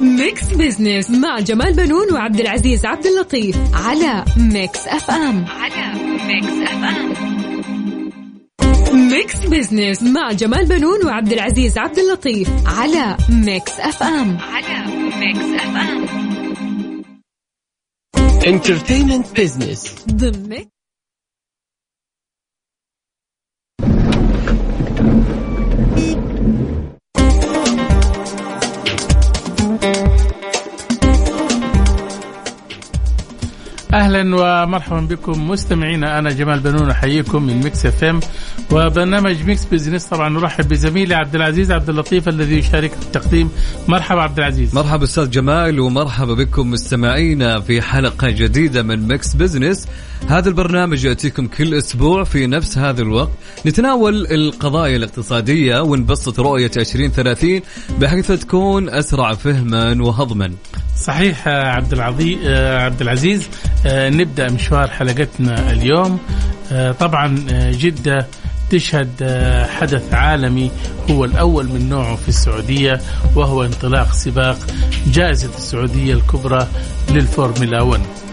ميكس بزنس مع جمال بنون وعبد العزيز عبد اللطيف على ميكس اف ام. على ميكس اف ام. ميكس بزنس مع جمال بنون وعبد العزيز عبد اللطيف على ميكس اف ام. على ميكس اف ام. entertainment business ضمن أهلا ومرحبا بكم مستمعينا أنا جمال بنون أحييكم من ميكس إف إم. وبرنامج ميكس بزنس طبعا نرحب بزميلي عبد العزيز عبد اللطيف الذي يشارك في التقديم. مرحبا عبد العزيز. مرحبا أستاذ جمال ومرحبا بكم مستمعينا في حلقة جديدة من ميكس بزنس. هذا البرنامج يأتيكم كل أسبوع في نفس هذا الوقت. نتناول القضايا الاقتصادية ونبسط رؤية 2030 بحيث تكون أسرع فهما وهضما. صحيح آه، عبد العظيم عبد العزيز. آه، نبدأ مشوار حلقتنا اليوم. آه، طبعا آه، جدة تشهد آه، حدث عالمي. هو الأول من نوعه في السعودية وهو انطلاق سباق جائزة السعودية الكبرى للفورمولا 1 آه،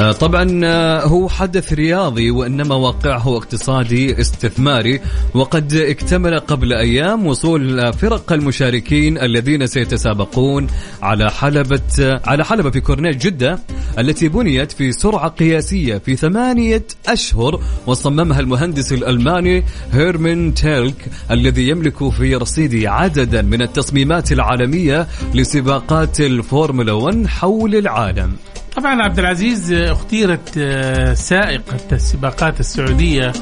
طبعا آه، هو حدث رياضي وإنما واقعه اقتصادي استثماري وقد اكتمل قبل أيام وصول فرق المشاركين الذين سيتسابقون على حلبة آه، على حلبة في كورنيش جدة التي بنيت في سرعة قياسية في ثمانية أشهر وصممها المهندس الألماني هيرمان تيلكه الذي يملك في رصيده عددا من التصميمات العالمية لسباقات الفورمولا 1 حول العالم. طبعا عبد العزيز آه، اختيرت آه، سائقة السباقات السعودية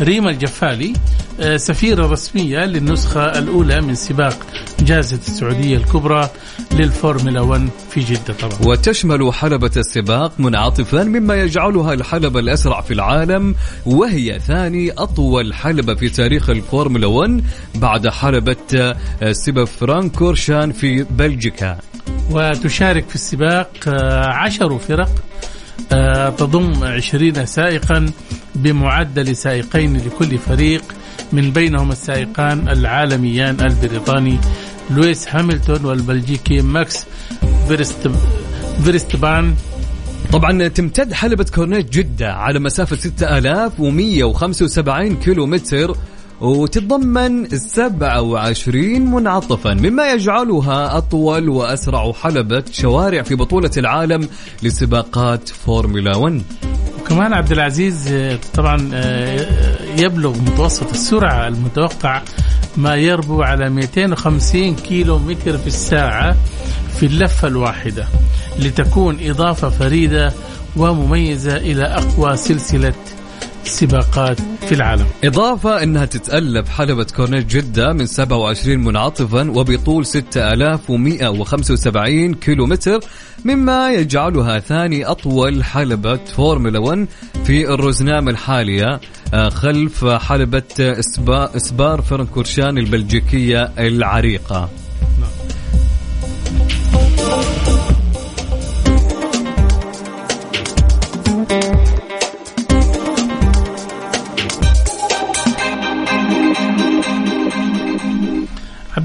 ريما الجفالي. سفيرة رسمية للنسخة الأولى من سباق جائزة السعودية الكبرى للفورمولا 1 في جدة طبعا. وتشمل حلبة السباق منعطفا مما يجعلها الحلبة الأسرع في العالم وهي ثاني أطول حلبة في تاريخ الفورمولا 1 بعد حلبة آه، سبا فرانكورشان في بلجيكا. وتشارك في السباق آه، عشر فرق آه، تضم عشرين سائقا بمعدل سائقين لكل فريق من بينهم السائقان العالميان البريطاني لويس هاميلتون والبلجيكي ماكس فيرست فيرستبان. طبعا تمتد حلبة كورنيش جدة على مسافة 6175 كيلو متر وتتضمن 27 منعطفا. مما يجعلها أطول وأسرع حلبة شوارع في بطولة العالم لسباقات فورمولا 1 وكمان عبد العزيز طبعا آه، يبلغ متوسط السرعة المتوقع ما يربو على 250 كيلو متر في الساعة في اللفة الواحدة لتكون إضافة فريدة ومميزة إلى أقوى سلسلة سباقات في العالم. إضافة أنها تتألف حلبة كورنيش جدة من 27 منعطفا وبطول 6175 كيلو متر مما يجعلها ثاني أطول حلبة فورمولا 1 في الرزنامة الحالية آه، خلف حلبة سبا سبا فرانكورشان البلجيكية العريقة.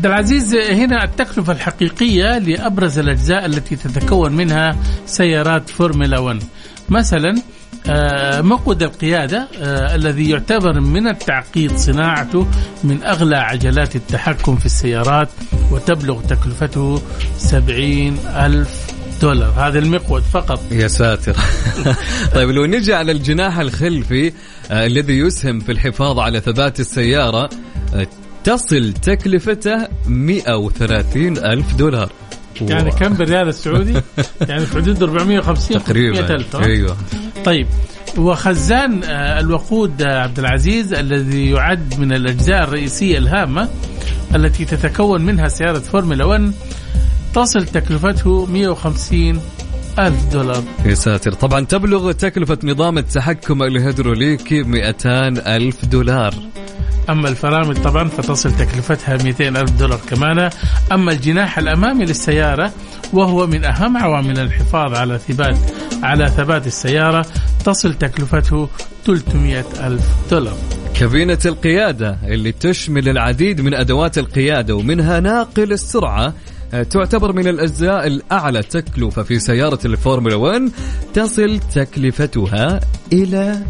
عبد العزيز هنا التكلفة الحقيقية لأبرز الأجزاء التي تتكون منها سيارات فورمولا 1 مثلا آه، مقود القيادة آه، الذي يعتبر من التعقيد صناعته من أغلى عجلات التحكم في السيارات وتبلغ تكلفته سبعين ألف دولار. هذا المقود فقط. يا ساتر. طيب لو نجي على الجناح الخلفي آه، الذي يسهم في الحفاظ على ثبات السيارة تصل تكلفته 130 ألف دولار. يعني كم بالريال السعودي؟ يعني في حدود 450 تقريبا 500 ألف ها؟ أيوه. طيب وخزان آه، الوقود آه، عبد العزيز الذي يعد من الأجزاء الرئيسية الهامة التي تتكون منها سيارة فورمولا 1 تصل تكلفته 150 ألف دولار. يا ساتر. طبعا تبلغ تكلفة نظام التحكم الهيدروليكي 200 ألف دولار. أما الفرامل طبعا فتصل تكلفتها 200 ألف دولار كمان أما الجناح الأمامي للسيارة وهو من أهم عوامل الحفاظ على ثبات على ثبات السيارة تصل تكلفته 300 ألف دولار. كابينة القيادة اللي تشمل العديد من أدوات القيادة ومنها ناقل السرعة آه، تعتبر من الأجزاء الأعلى تكلفة في سيارة الفورمولا 1 تصل تكلفتها إلى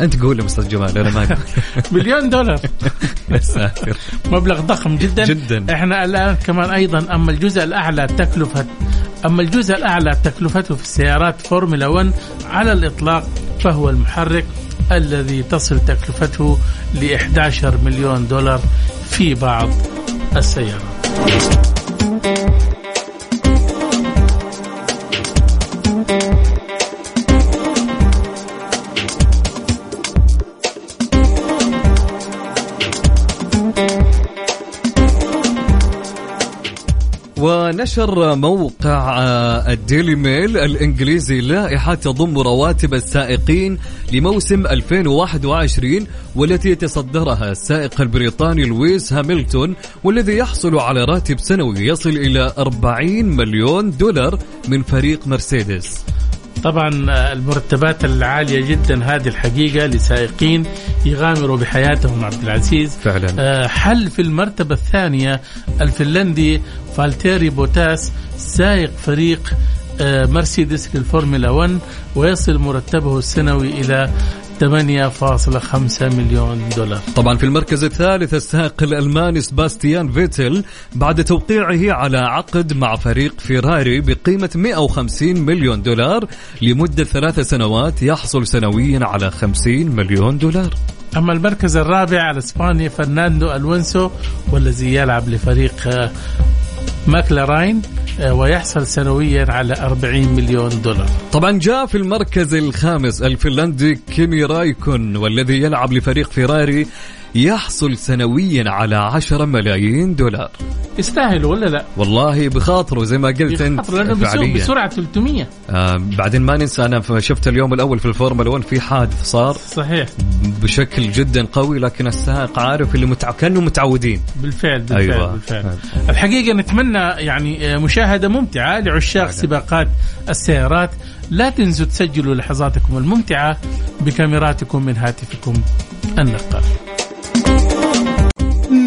أنت قول يا أستاذ جمال أنا ما مليون دولار يا ساتر مبلغ ضخم جدا جداً. إحنا الآن كمان أيضا أما الجزء الأعلى تكلفة أما الجزء الأعلى تكلفته في السيارات فورمولا 1 على الإطلاق فهو المحرك الذي تصل تكلفته ل 11 مليون دولار في بعض السيارات. ونشر موقع آه، الديلي ميل الإنجليزي لائحه تضم رواتب السائقين لموسم 2021 والتي يتصدرها السائق البريطاني لويس هامilton والذي يحصل على راتب سنوي يصل إلى 40 مليون دولار من فريق مرسيدس. طبعا المرتبات العالية جدا هذه الحقيقة لسائقين يغامروا بحياتهم عبد العزيز فعلا. آه، حل في المرتبة الثانية الفنلندي فالتيري بوتاس سائق فريق آه، مرسيدس للفورمولا 1 ويصل مرتبه السنوي إلى 8.5 مليون دولار طبعا في المركز الثالث السائق الالماني سباستيان فيتل بعد توقيعه على عقد مع فريق فيراري بقيمة 150 مليون دولار لمدة ثلاث سنوات يحصل سنويا على 50 مليون دولار. أما المركز الرابع الاسباني فرناندو ألونسو والذي يلعب لفريق آه، ماكلارين آه، ويحصل سنويا على 40 مليون دولار. طبعا جاء في المركز الخامس الفنلندي كيمي رايكونن والذي يلعب لفريق فيراري يحصل سنويا على 10 ملايين دولار. يستاهلوا ولا لا؟ والله يخاطر زي ما قلت أنت يخاطر لأنه بيسوق بسرعة 300 آه بعدين ما ننسى أنا شفت اليوم الأول في الفورمولا 1 في حادث صار. صحيح. بشكل جدا قوي لكن السائق عارف اللي متع... كانوا متعودين. بالفعل بالفعل أيوة. أيوة. بالفعل. الحقيقة نتمنى يعني آه، مشاهدة ممتعة لعشاق سباقات السيارات. لا تنسوا تسجلوا لحظاتكم الممتعة بكاميراتكم من هاتفكم النقال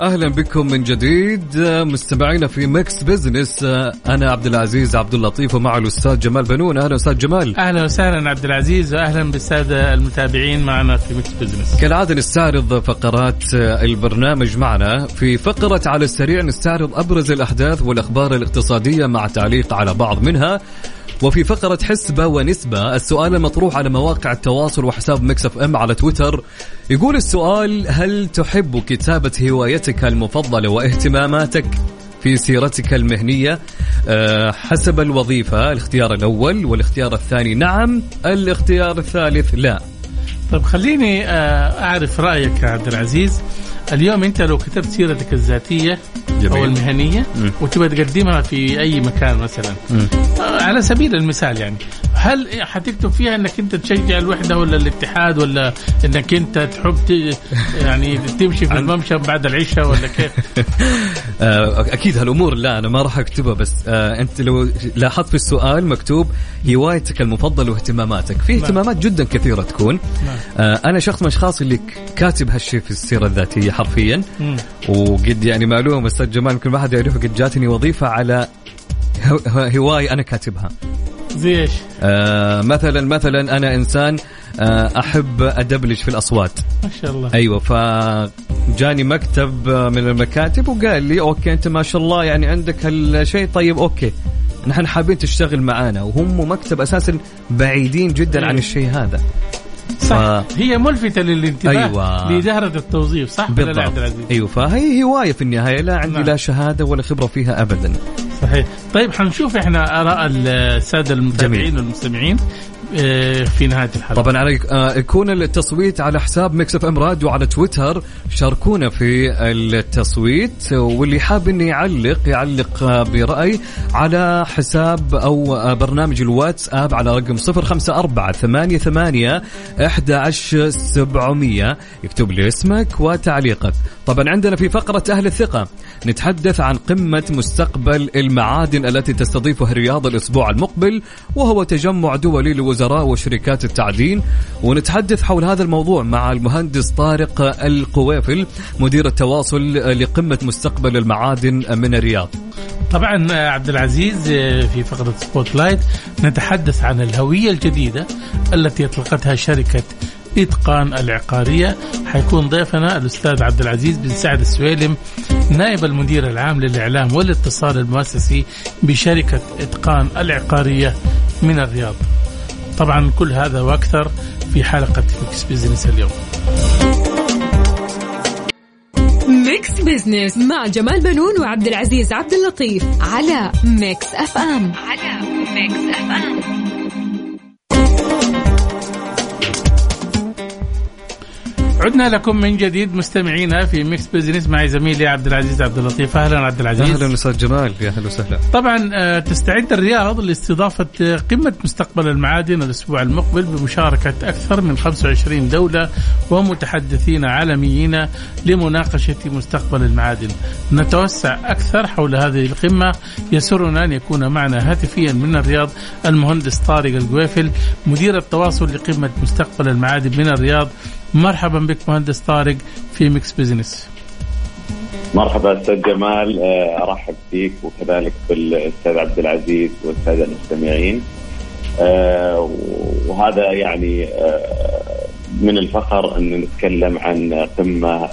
أهلا بكم من جديد. مستمعينا في ميكس بزنس أنا عبد العزيز عبد اللطيف ومع الأستاذ جمال بنون. أهلا أستاذ جمال. أهلا وسهلا عبد العزيز واهلا بالسادة المتابعين معنا في ميكس بزنس كالعادة نستعرض فقرات البرنامج معنا. في فقرة على السريع نستعرض أبرز الأحداث والأخبار الاقتصادية مع تعليق على بعض منها. وفي فقرة حسبة ونسبة السؤال المطروح على مواقع التواصل وحساب ميكس إف إم على تويتر يقول السؤال هل تحب كتابة هوايتك المفضلة واهتماماتك في سيرتك المهنية؟ أه حسب الوظيفة الاختيار الأول والاختيار الثاني. نعم الاختيار الثالث لا. طيب خليني آه، أعرف رأيك يا عبد العزيز. اليوم انت لو كتبت سيرتك الذاتية جميل. أو المهنية مم. وتبغى تقدمها في أي مكان مثلا مم. آه، على سبيل المثال يعني هل حتكتب فيها إنك أنت تشجع الوحدة ولا الاتحاد ولا إنك أنت تحب يعني تمشي في الممشى بعد العشاء ولا كيف؟ آه، أكيد هالأمور لا أنا ما راح أكتبها بس آه أنت لو لاحظت في السؤال مكتوب هوايتك المفضلة واهتماماتك في اهتمامات جدا كثيرة تكون نعم. أنا شخص من الاشخاص اللي كاتب هالشيء في السيرة الذاتية حرفيا. مم. وقد يعني معلومة أستاذ جمال كل ما حد يعرفه قد جاتني وظيفة على هو- هو- هواية أنا كاتبها. زي إيش؟ آه مثلا مثلا أنا إنسان آه أحب أدبلج في الأصوات. ما شاء الله. أيوه فجاني مكتب من المكاتب وقال لي okay أنت ما شاء الله يعني عندك هالشيء. طيب okay. نحن حابين تشتغل معانا. وهم مكتب أساسا بعيدين جدا عن أيوة. الشيء هذا. صح. ف- هي ملفتة للانتباه أيوة. لظاهرة التوظيف صح؟ لا عبد بالضبط العزيز؟ أيوه. فهي هواية في النهاية لا عندي نعم. لا شهادة ولا خبرة فيها ابدا. صحيح. طيب حنشوف إحنا آراء السادة المتابعين والمستمعين. في نهاية الحلقة. طبعا عليك آه، يكون التصويت على حساب Mix FM Radio على تويتر شاركونا في التصويت واللي حاب إنه يعلق يعلق آه، برأي على حساب أو برنامج الواتساب على رقم 054 88 11700 يكتب لي اسمك وتعليقك. طبعا عندنا في فقرة أهل الثقة نتحدث عن قمة مستقبل المعادن التي تستضيفها الرياض الأسبوع المقبل وهو تجمع دولي لوزراء وشركات التعدين ونتحدث حول هذا الموضوع مع المهندس طارق القويفل مدير التواصل لقمة مستقبل المعادن من الرياض طبعا عبد العزيز في فقرة Spotlight نتحدث عن الهوية الجديدة التي أطلقتها شركة إتقان العقارية حيكون ضيفنا الأستاذ عبد العزيز بن سعد السويلم نائب المدير العام للإعلام والاتصال المؤسسي بشركة إتقان العقارية من الرياض. طبعا كل هذا وأكثر في حلقة Mix Business اليوم. Mix Business مع جمال بنون وعبد العزيز عبد اللطيف على Mix FM على Mix FM عدنا لكم من جديد مستمعينا في Mix Business مع زميلي عبد العزيز عبد اللطيف. أهلا عبد العزيز. أهلا أستاذ جمال. يا أهلا وسهلا. طبعا آه، تستعد الرياض لاستضافة قمة مستقبل المعادن الأسبوع المقبل بمشاركة أكثر من 25 دولة ومتحدثين عالميين لمناقشة مستقبل المعادن. نتوسع أكثر حول هذه القمة. يسرنا أن يكون معنا هاتفيا من الرياض المهندس طارق القويفل مدير التواصل لقمة مستقبل المعادن من الرياض. مرحبا بك مهندس طارق في Mix Business مرحبا أستاذ جمال آه، أرحب فيك وكذلك بالأستاذ عبد العزيز والسادة المستمعين. آه، وهذا يعني آه، من الفخر أن نتكلم عن قمة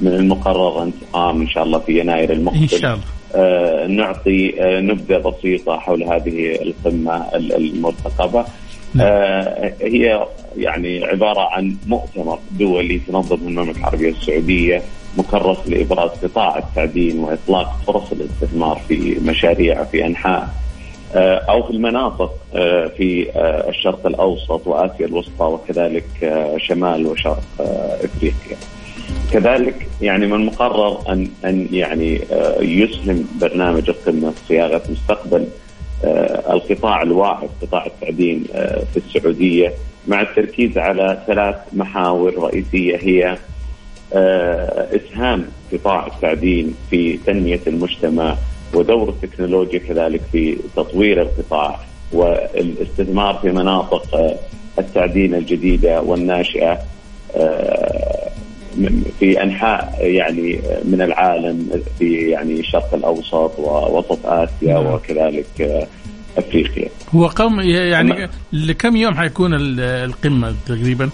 من المقرر أن تقام إن شاء الله في يناير المقبل. إن شاء الله. نعطي نبذة بسيطة حول هذه القمة المرتقبة. آه هي يعني عبارة عن مؤتمر دولي تنظمه المملكه العربيه السعودية مكرس لإبراز قطاع التعدين وإطلاق فرص الاستثمار في مشاريع في أنحاء آه أو في المناطق آه في الشرق الأوسط وآسيا الوسطى وكذلك شمال وشرق إفريقيا. كذلك يعني من المقرر أن أن يعني يسهم برنامج القمة في صياغة مستقبل القطاع الواعد قطاع التعدين آه، في السعودية مع التركيز على ثلاث محاور رئيسية هي آه، إسهام قطاع التعدين في تنمية المجتمع ودور التكنولوجيا كذلك في تطوير القطاع والاستثمار في مناطق التعدين الجديدة والناشئة. في أنحاء يعني من العالم في يعني الشرق الأوسط ووسط آسيا نعم. وكذلك أفريقيا. هو قم يعني لكم يوم حيكون القمة تقريبا؟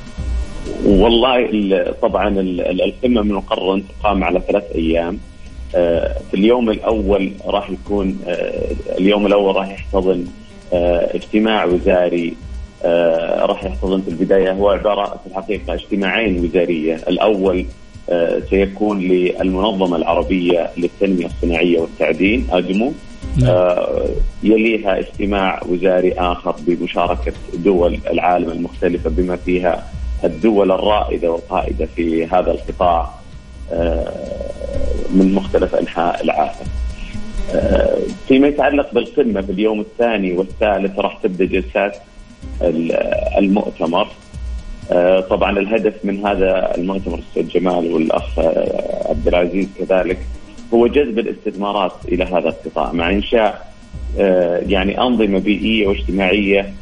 والله طبعا القمة من ان تقام على ثلاث أيام. آه، في اليوم الأول راح يكون آه، اليوم الأول راح يحتضن آه، اجتماع وزاري آه، راح يحتضن في البداية هو عبارة في الحقيقة اجتماعين وزارية، الأول آه، سيكون للمنظمة العربية للتنمية الصناعية والتعدين أجمو نعم. آه، يليها اجتماع وزاري آخر بمشاركة دول العالم المختلفة بما فيها الدول الرائدة والقائدة في هذا القطاع من مختلف أنحاء العالم. فيما يتعلق بالقمه في اليوم الثاني والثالث راح تبدأ جلسات المؤتمر آه، طبعا الهدف من هذا المؤتمر أستاذ جمال والأخ آه، عبد العزيز كذلك هو جذب الاستثمارات إلى هذا القطاع مع انشاء آه، يعني أنظمة بيئية واجتماعية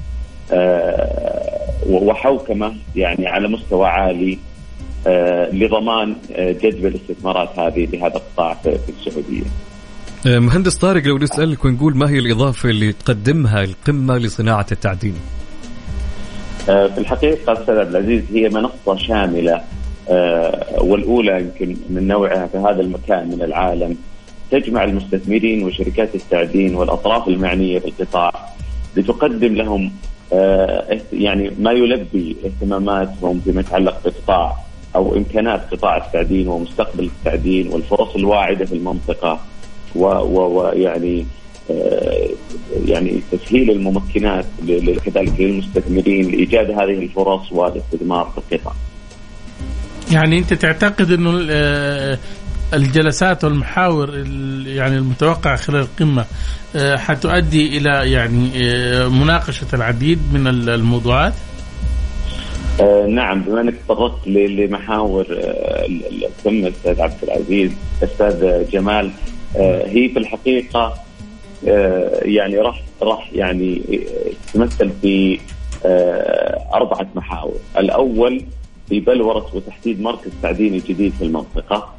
وحوكمة يعني على مستوى عالي لضمان جذب الاستثمارات هذه لهذا القطاع في السعودية. مهندس طارق لو نسألك ونقول ما هي الإضافة اللي تقدمها القمة لصناعة التعدين؟ آه، في الحقيقة أستاذ عبد العزيز هي منصة شاملة آه، والأولى يمكن من نوعها في هذا المكان من العالم. تجمع المستثمرين وشركات التعدين والأطراف المعنية في القطاع لتقدم لهم آه، يعني ما يلبي اهتماماتهم فيما يتعلق بقطاع أو إمكانات قطاع التعدين ومستقبل التعدين والفرص الواعدة في المنطقة ويعني يعني تسهيل الممكنات كذلك للمستثمرين لإيجاد هذه الفرص والاستثمار في القطاع. يعني أنت تعتقد إنه الجلسات والمحاور يعني المتوقعة خلال القمة حتؤدي إلى يعني مناقشة العديد من الموضوعات؟ آه نعم بما أنك تطرقت لمحاور آه القمه أستاذ عبد العزيز أستاذ جمال آه هي في الحقيقة آه يعني راح راح يعني تمثل في آه أربعة محاور، الأول في بلورة وتحديد مركز تعديني جديد في المنطقة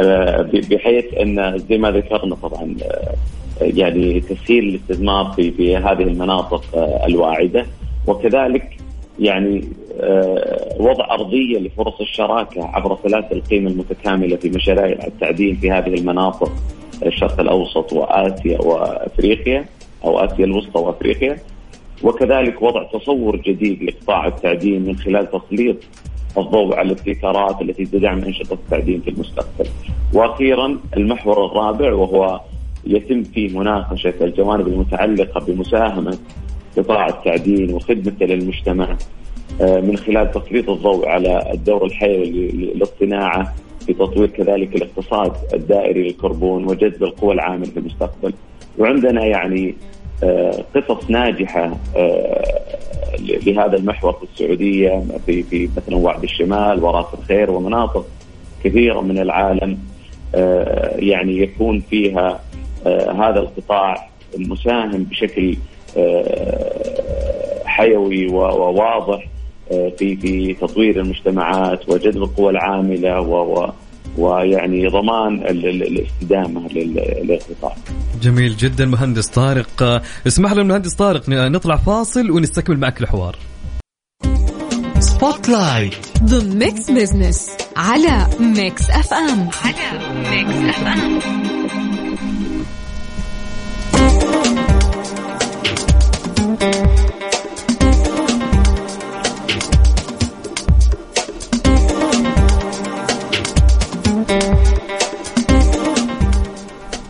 آه بحيث أن زي ما ذكرنا طبعا آه يعني تسهيل الاستثمار في في هذه المناطق آه الواعدة. وكذلك يعني وضع أرضية لفرص الشراكة عبر ثلاث القيمه المتكاملة في مشاريع التعدين في هذه المناطق. الشرق الأوسط وآسيا وأفريقيا أو آسيا الوسطى وأفريقيا وكذلك وضع تصور جديد لقطاع التعدين من خلال تسليط الضوء على الابتكارات التي تدعم أنشطة التعدين في المستقبل. وأخيرا المحور الرابع وهو يتم فيه مناقشة الجوانب المتعلقة بمساهمة قطاع التعدين وخدمته للمجتمع من خلال تسليط الضوء على الدور الحيوي للصناعه في تطوير كذلك الاقتصاد الدائري للكربون وجذب القوى العامله في المستقبل. وعندنا يعني قصص ناجحة لهذا المحور في السعودية في في مثلا وعد الشمال وراس الخير ومناطق كثيرة من العالم يعني يكون فيها هذا القطاع مساهم بشكل حيوي وواضح في في تطوير المجتمعات وجذب القوى العاملة و ويعني ضمان الاستدامة للقطاع. جميل جدا مهندس طارق، اسمح لنا مهندس طارق نطلع فاصل ونستكمل معك الحوار. Spotlight ضمن Mix Business على Mix FM على Mix FM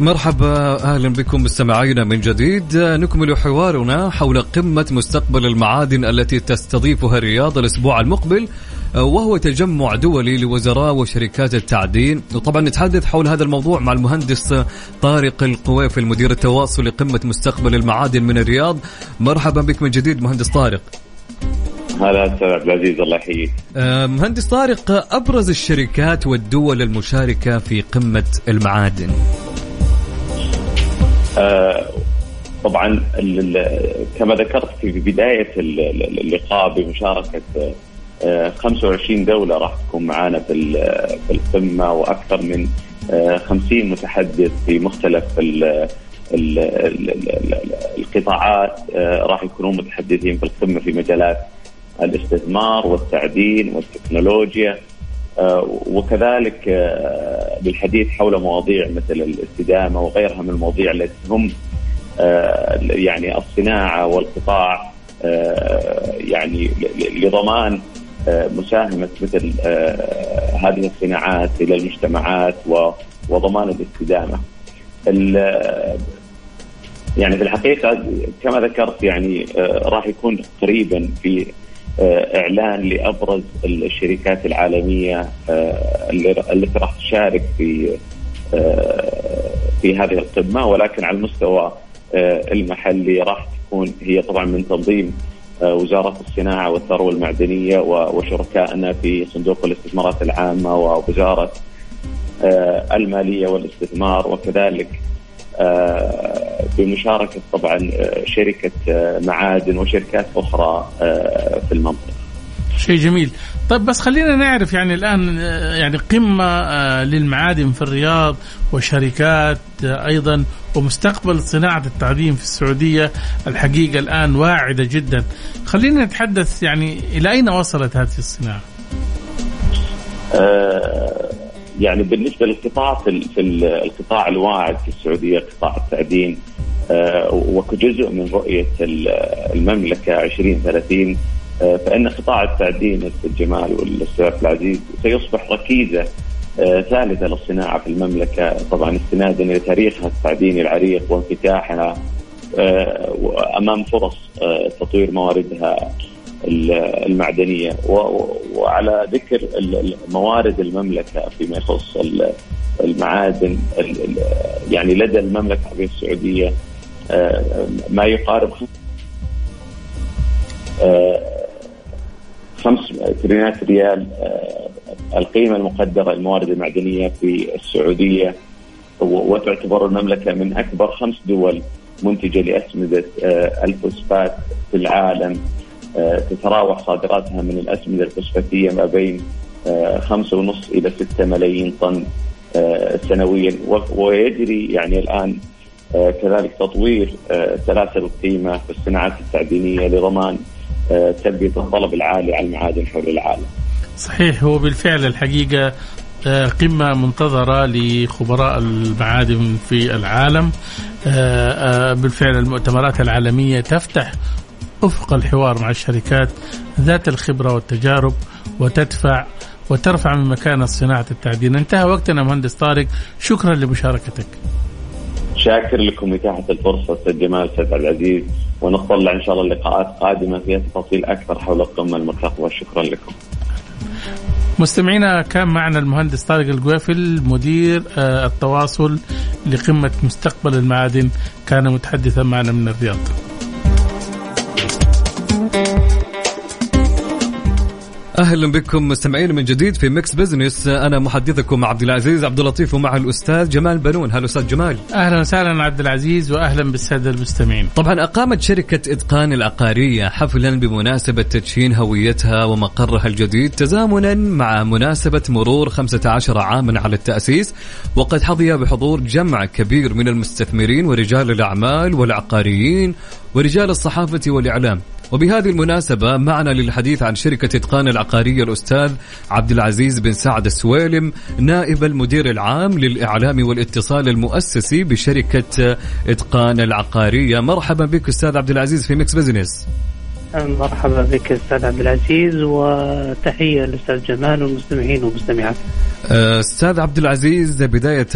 مرحبا أهلا بكم مستمعينا من جديد نكمل حوارنا حول قمة مستقبل المعادن التي تستضيفها الرياض الأسبوع المقبل وهو تجمع دولي لوزراء وشركات التعدين وطبعا نتحدث حول هذا الموضوع مع المهندس طارق القويف المدير التواصل لقمة مستقبل المعادن من الرياض مرحبا بك من جديد مهندس طارق هلا أستاذ عبد العزيز الله يحييك. مهندس طارق أبرز الشركات والدول المشاركة في قمة المعادن. آه طبعا كما ذكرت في بداية اللقاء بمشاركة آه 25 دولة راح تكون معنا في في القمة وأكثر من آه 50 متحدث في مختلف ال ال ال القطاعات راح يكونون متحدثين في القمة في مجالات الاستثمار والتعدين والتكنولوجيا. وكذلك للحديث حول مواضيع مثل الاستدامة وغيرها من المواضيع التي تهم يعني الصناعة والقطاع يعني لضمان مساهمة مثل هذه الصناعات إلى المجتمعات وضمان الاستدامة. يعني في الحقيقة كما ذكرت يعني راح يكون قريبا في إعلان لأبرز الشركات العالمية التي راح تشارك في في هذه القمه ولكن على المستوى المحلي راح تكون هي طبعا من تنظيم وزارة الصناعة والثروة المعدنية وشركائنا في صندوق الاستثمارات العامة ووزارة المالية والاستثمار. وكذلك بمشاركة طبعا شركة معادن وشركات أخرى في المنطقة. شيء جميل. طيب بس خلينا نعرف يعني الآن يعني قمة للمعادن في الرياض وشركات أيضا ومستقبل صناعة التعدين في السعودية الحقيقة الآن واعدة جدا. خلينا نتحدث يعني إلى أين وصلت هذه الصناعة؟ أه يعني بالنسبة للقطاع في, في القطاع الواعد في السعودية قطاع التعدين آه وكجزء من رؤية المملكة 2030 آه فإن قطاع التعدين أستاذ جمال والأستاذ العزيز سيصبح ركيزة ثالثة للصناعة في المملكة. طبعا استنادا إلى تاريخها التعديني العريق وانفتاحها أمام فرص تطوير مواردها. المعدنية. وعلى ذكر موارد المملكة فيما يخص المعادن يعني لدى المملكة العربية السعودية ما يقارب خمس تريليونات ريال القيمة المقدرة للموارد المعدنية في السعودية. وتعتبر المملكة من أكبر خمس دول منتجة لأسمدة الفوسفات في العالم. تتراوح صادراتها من الأسمدة الفوسفاتية ما بين خمسة ونص إلى ستة ملايين طن سنويا. ويجري يعني الآن كذلك تطوير سلاسل القيمة في الصناعات التعدينية لضمان تلبية الطلب العالي على المعادن حول العالم. صحيح هو بالفعل الحقيقة قمة منتظرة لخبراء المعادن في العالم. بالفعل المؤتمرات العالمية تفتح أفق الحوار مع الشركات ذات الخبرة والتجارب وتدفع وترفع من مكانه صناعه التعدين. انتهى وقتنا مهندس طارق. شكرا لمشاركتك. شاكر لكم إتاحة الفرصة أستاذ جمال أستاذ عبد العزيز ونتطلع إن شاء الله لقاءات قادمة فيها تفاصيل أكثر حول القمة المرتقبة. شكرا لكم. مستمعينا كان معنا المهندس طارق القويفل مدير التواصل لقمة مستقبل المعادن. كان متحدثا معنا من الرياض. أهلا بكم مستمعين من جديد في Mix Business أنا محدثكم عبد العزيز عبد اللطيف ومع الأستاذ جمال بنون. هلا أستاذ جمال. أهلا وسهلا عبد العزيز واهلا بالسادة المستمعين. طبعا أقامت شركة إتقان العقارية حفلا بمناسبة تدشين هويتها ومقرها الجديد تزامنا مع مناسبة مرور 15 عاما على التأسيس وقد حظي بحضور جمع كبير من المستثمرين ورجال الأعمال والعقاريين ورجال الصحافة والإعلام. وبهذه المناسبة معنا للحديث عن شركة إتقان العقارية الأستاذ عبد العزيز بن سعد السويلم نائب المدير العام للإعلام والاتصال المؤسسي بشركة إتقان العقارية مرحبا بك أستاذ عبد العزيز في Mix Business مرحبا بك أستاذ عبد العزيز وتحية للأستاذ جمال والمستمعين والمستمعات. أستاذ عبد العزيز بداية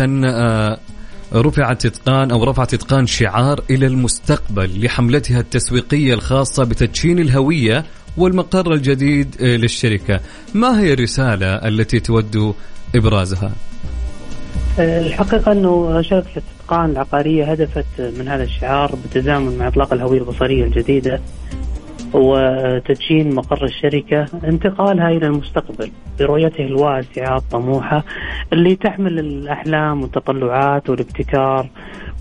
رفعت إتقان أو رفعت إتقان شعار إلى المستقبل لحملتها التسويقية الخاصة بتدشين الهوية والمقر الجديد للشركة، ما هي الرسالة التي تود إبرازها؟ الحقيقة أنه شركة اتقان العقارية هدفت من هذا الشعار بالتزامن مع إطلاق الهوية البصرية الجديدة وتدشين مقر الشركة انتقالها إلى المستقبل برؤيته الواسعة الطموحة اللي تحمل الأحلام والتطلعات والابتكار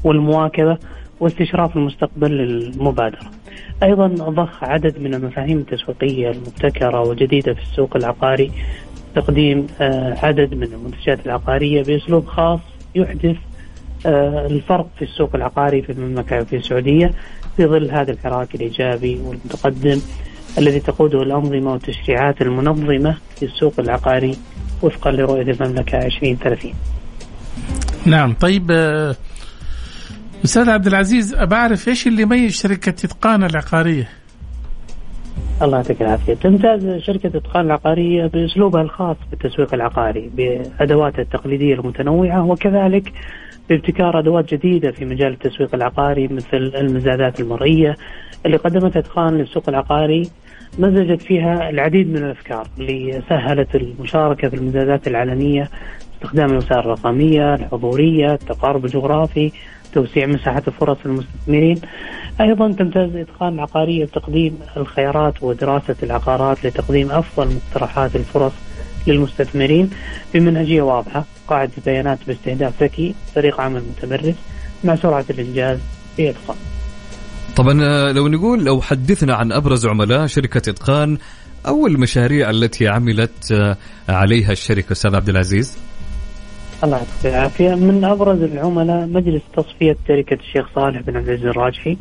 والمواكبة واستشراف المستقبل للمبادرة. أيضا ضخ عدد من المفاهيم التسويقية المبتكرة وجديدة في السوق العقاري. تقديم عدد من المنتجات العقارية بأسلوب خاص يحدث الفرق في السوق العقاري في المملكة وفي السعودية. في ظل هذا الحراك الإيجابي والمتقدم الذي تقوده الأنظمة والتشريعات المنظمة في السوق العقاري وفقا لرؤية المملكة 2030 نعم طيب أستاذ عبد العزيز أبعرف إيش اللي يميز شركة إتقان العقارية؟ الله يعطيك العافية. تمتاز شركة إتقان العقارية بأسلوبها الخاص بالتسويق العقاري بأدواتها التقليدية المتنوعة وكذلك بابتكار أدوات جديدة في مجال التسويق العقاري مثل المزادات المرئية اللي قدمتها إتقان للسوق العقاري مزجت فيها العديد من الأفكار اللي سهلت المشاركة في المزادات العلنيه استخدام الوسائل الرقمية، الحضورية، التقارب الجغرافي، توسيع مساحة الفرص للمستثمرين. أيضا تمتاز إتقان العقاريه بتقديم الخيارات ودراسة العقارات لتقديم أفضل مقترحات الفرص للمستثمرين بمنهجيه واضحة، قاعدة بيانات باستهداف ذكي، فريق عمل متمرس مع سرعة الإنجاز باتقان. طبعا لو نقول لو حدثنا عن أبرز عملاء شركة إتقان أو المشاريع التي عملت عليها الشركة أستاذ عبد العزيز؟ الله يعطيك العافية. من أبرز العملاء مجلس تصفية شركة الشيخ صالح بن عبد العزيز الراجحي.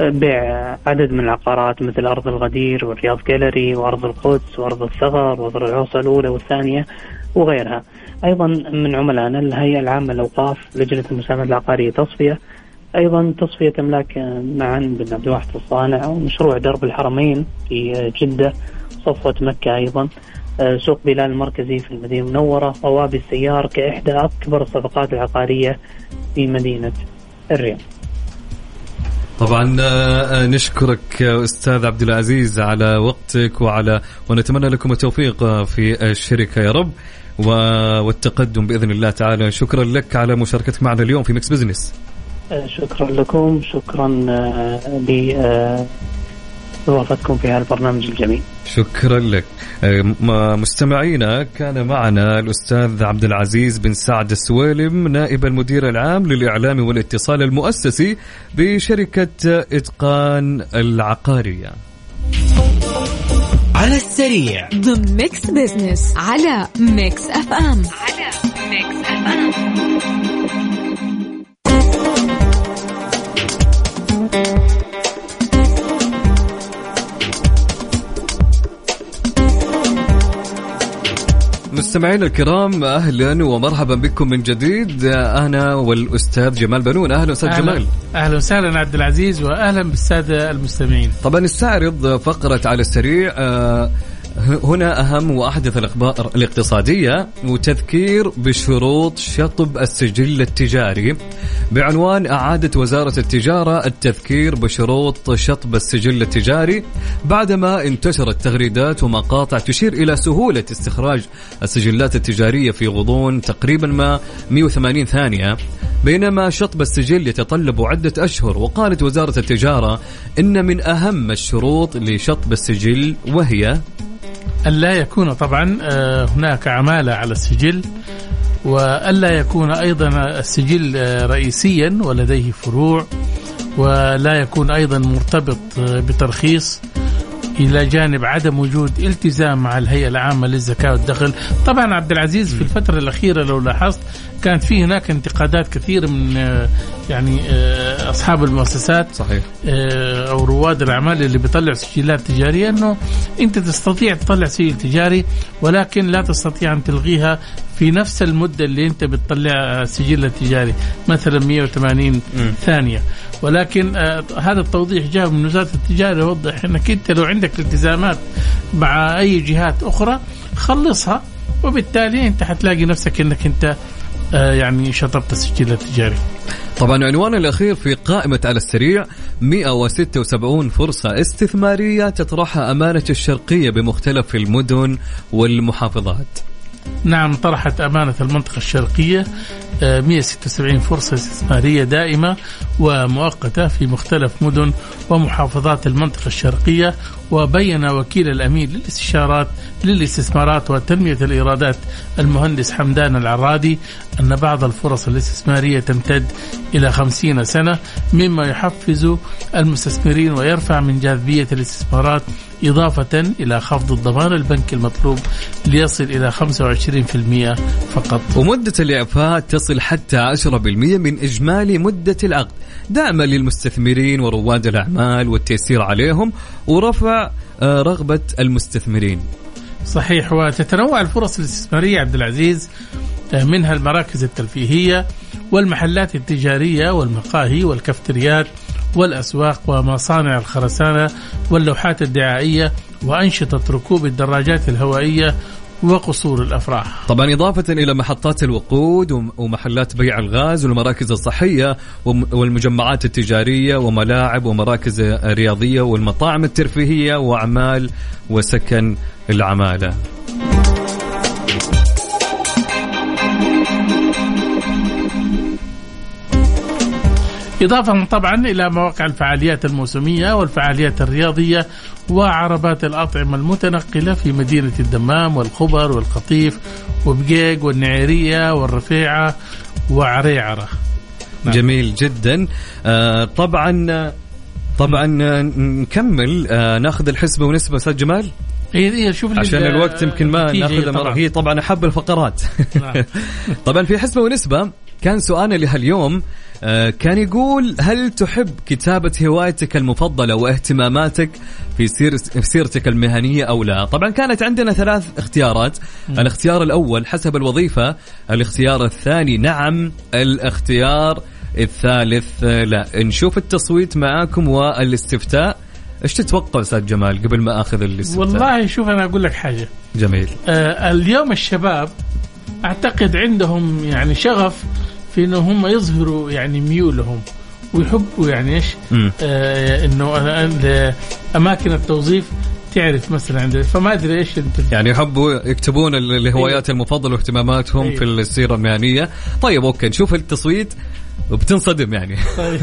بيع عدد من العقارات مثل أرض الغدير والرياض جاليري وأرض القدس وأرض الثغر وأرض العوصه الأولى والثانية وغيرها. أيضا من عملائنا الهيئة العامة للأوقاف لجنة المساهمات العقارية تصفية. أيضا تصفية املاك معا بن عبد الواحد الصانع ومشروع درب الحرمين في جدة صفوة مكة أيضا. آه، سوق بلال المركزي في المدينة المنورة ووابي السيار كإحدى أكبر الصفقات العقارية في مدينة الرياض. طبعا آه، نشكرك أستاذ عبد العزيز على وقتك وعلى ونتمنى لكم التوفيق في الشركة يا رب والتقدم بإذن الله تعالى. شكرا لك على مشاركتك معنا اليوم في Mix Business شكرا لكم شكرا استضافتكم في هذا البرنامج الجميل. شكرا لك. مستمعينا كان معنا الأستاذ عبد العزيز بن سعد السويلم نائب المدير العام للإعلام والاتصال المؤسسي بشركة إتقان العقارية. على السريع. ضمن Mix Business على Mix FM على Mix FM مستمعينا الكرام أهلا ومرحبا بكم من جديد. أنا والأستاذ جمال بنون. أهلا أستاذ جمال. أهلا وسهلا عبد العزيز واهلا بالسادة المستمعين. طبعا نستعرض فقرة على السريع. آه هنا أهم وأحدث الأخبار الاقتصادية وتذكير بشروط شطب السجل التجاري. بعنوان أعادت وزارة التجارة التذكير بشروط شطب السجل التجاري بعدما انتشرت تغريدات ومقاطع تشير إلى سهولة استخراج السجلات التجارية في غضون تقريبا ما 180 ثانية. بينما شطب السجل يتطلب عدة أشهر وقالت وزارة التجارة إن من أهم الشروط لشطب السجل وهي ألا يكون طبعا آه، هناك عمالة على السجل وألا يكون أيضا السجل آه، رئيسيا ولديه فروع ولا يكون أيضا مرتبط آه، بترخيص إلى جانب عدم وجود التزام مع الهيئة العامة للزكاة والدخل، طبعا عبد العزيز في الفترة الأخيرة لو لاحظت كانت في هناك انتقادات كثيره من يعني آه، أصحاب المؤسسات صحيح آه، أو رواد الأعمال اللي بيطلعوا سجلات تجارية إنه أنت تستطيع تطلع سجل تجاري ولكن لا تستطيع أن تلغيها في نفس المدة اللي أنت بتطلع السجل التجاري مثلا 180 م. ثانية ولكن آه هذا التوضيح جاء من وزارة التجارة يوضح إنك أنت لو عندك التزامات مع أي جهات أخرى خلصها وبالتالي أنت حتلاقي نفسك إنك أنت آه يعني شطبت السجل التجاري. طبعا عنوان الأخير في قائمة على السريع 176 فرصة استثمارية تطرحها أمانة الشرقية بمختلف المدن والمحافظات. نعم طرحت أمانة المنطقة الشرقية 176 فرصة استثمارية دائمة ومؤقتة في مختلف مدن ومحافظات المنطقة الشرقية وبين وكيل الأمين للاستشارات للاستثمارات وتنمية الإيرادات المهندس حمدان العرادي أن بعض الفرص الاستثمارية تمتد إلى خمسين سنة مما يحفز المستثمرين ويرفع من جاذبية الاستثمارات إضافة إلى خفض الضمان البنكي المطلوب ليصل إلى 25% فقط. ومدة الإعفاء تصل حتى 10% من إجمالي مدة العقد دعما للمستثمرين ورواد الأعمال والتيسير عليهم ورفع آه، رغبة المستثمرين. صحيح وتتنوع الفرص الاستثمارية عبد العزيز آه، منها المراكز الترفيهية والمحلات التجارية والمقاهي والكافتريات والأسواق ومصانع الخرسانة واللوحات الدعائية وأنشطة ركوب الدراجات الهوائية وقصور الأفراح. طبعا إضافة إلى محطات الوقود ومحلات بيع الغاز والمراكز الصحية والمجمعات التجارية وملاعب ومراكز رياضية والمطاعم الترفيهية وأعمال وسكن العمالة. إضافة طبعا إلى مواقع الفعاليات الموسمية والفعاليات الرياضية وعربات الأطعمة المتنقلة في مدينة الدمام والخبر والقطيف وبقيق والنعيرية والرفيعة وعريعرة. نعم. جميل جدا. آه طبعا طبعا نكمل. آه ناخذ الحسبة ونسبة أستاذ جمال؟ هي شوف عشان الوقت يمكن ما ناخذها مرة. هي طبعا أحب الفقرات. نعم. طبعا في حسبة ونسبة. كان سؤالنا لهاليوم كان يقول هل تحب كتابة هوايتك المفضلة واهتماماتك في سير في سيرتك المهنية أو لا؟ طبعا كانت عندنا ثلاث اختيارات. الاختيار الأول حسب الوظيفة الاختيار الثاني نعم الاختيار الثالث لا. نشوف التصويت معاكم والاستفتاء. إيش تتوقع أستاذ جمال قبل ما أخذ الاستفتاء؟ والله شوف أنا أقول لك حاجة. جميل. آه اليوم الشباب أعتقد عندهم يعني شغف في إنه هم يظهروا يعني ميولهم ويحبوا يعني إيش؟ آه إنه آه، أماكن التوظيف تعرف مثلا عند فما أدري إيش أنت يعني يحبوا يكتبون ال- الهوايات المفضلة واهتماماتهم أيوه. في السيرة المهنية طيب أوكي نشوف التصويت وبتنصدم يعني طيب.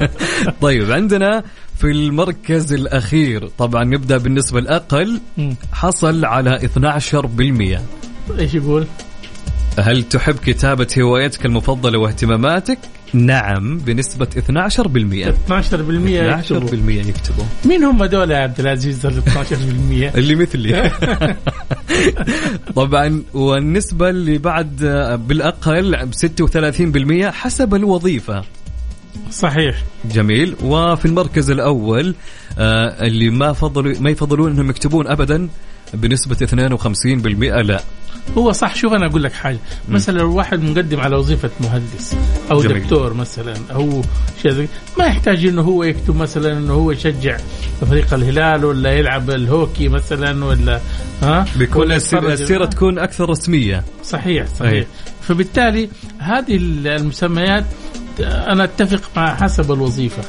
طيب عندنا في المركز الأخير طبعا نبدأ بالنسبة الأقل. حصل على 12% إيش يقول؟ هل تحب كتابة هوايتك المفضلة واهتماماتك؟ نعم بنسبة 12% 12% 12% يكتبوا. مين هم دول يا عبد العزيز ال 12%؟ اللي مثلي طبعا والنسبة اللي بعد بالأقل ب 36% حسب الوظيفة صحيح جميل وفي المركز الأول آه، اللي ما فضلوا ما يفضلون أنهم يكتبون أبدا بنسبة 52% لا. هو صح شوف أنا أقول لك حاجة. مثلا لو واحد مقدم على وظيفة مهندس أو جميل. دكتور مثلا أو شيء زي ما يحتاج إنه هو يكتب مثلا إنه هو يشجع فريق الهلال ولا يلعب الهوكي مثلا ولا ها؟ بيكون السيرة تكون أكثر رسمية. صحيح صحيح. أي. فبالتالي هذه المسميات أنا أتفق مع حسب الوظيفة.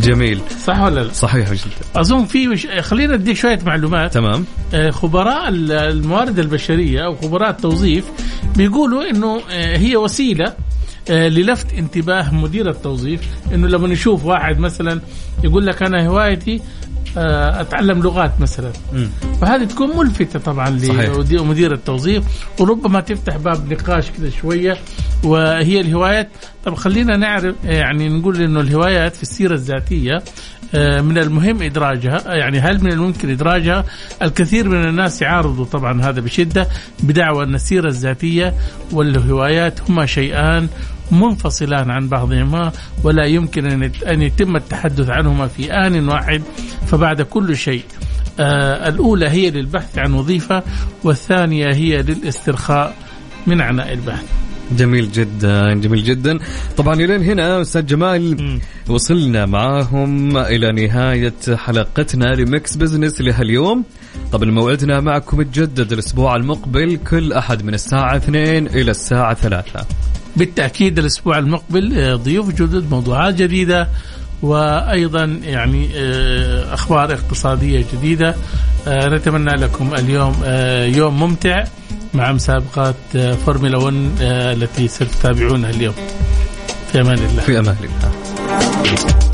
جميل. صح ولا لا؟ صحيح جدا أظن في وش... خلينا اديك شوية معلومات. تمام. آه، خبراء ال- الموارد البشرية أو خبراء التوظيف بيقولوا إنه آه، هي وسيلة آه، للفت انتباه مدير التوظيف. إنه لما نشوف واحد مثلا يقول لك أنا هوايتي أتعلم لغات مثلا مم. فهذه تكون ملفتة طبعا. لمدير التوظيف وربما تفتح باب نقاش كذا شوية وهي الهوايات طب خلينا نعرف يعني نقول إنه الهوايات في السيرة الذاتية آه، من المهم إدراجها آه، يعني هل من الممكن إدراجها؟ الكثير من الناس يعارضوا طبعا هذا بشدة بدعوى أن السيرة الذاتية والهوايات هما شيئان منفصلان عن بعضهما ولا يمكن أن أن يتم التحدث عنهما في آن واحد. فبعد كل شيء آه الأولى هي للبحث عن وظيفة والثانية هي للاسترخاء من عناء البحث. جميل جدا جميل جدا. طبعا الين هنا أستاذ جمال مم. وصلنا معاهم إلى نهاية حلقتنا ل Mix Business لهاليوم. طبعا موعدنا معكم يتجدد الأسبوع المقبل كل أحد من الساعة 2 إلى الساعة 3 بالتأكيد الأسبوع المقبل آه، ضيوف جدد موضوعات جديدة. وأيضا يعني آه، أخبار اقتصادية جديدة. آه، نتمنى لكم اليوم آه، يوم ممتع مع مسابقات فورمولا 1 آه، التي ستتابعونها اليوم. في أمان الله. في أمان الله.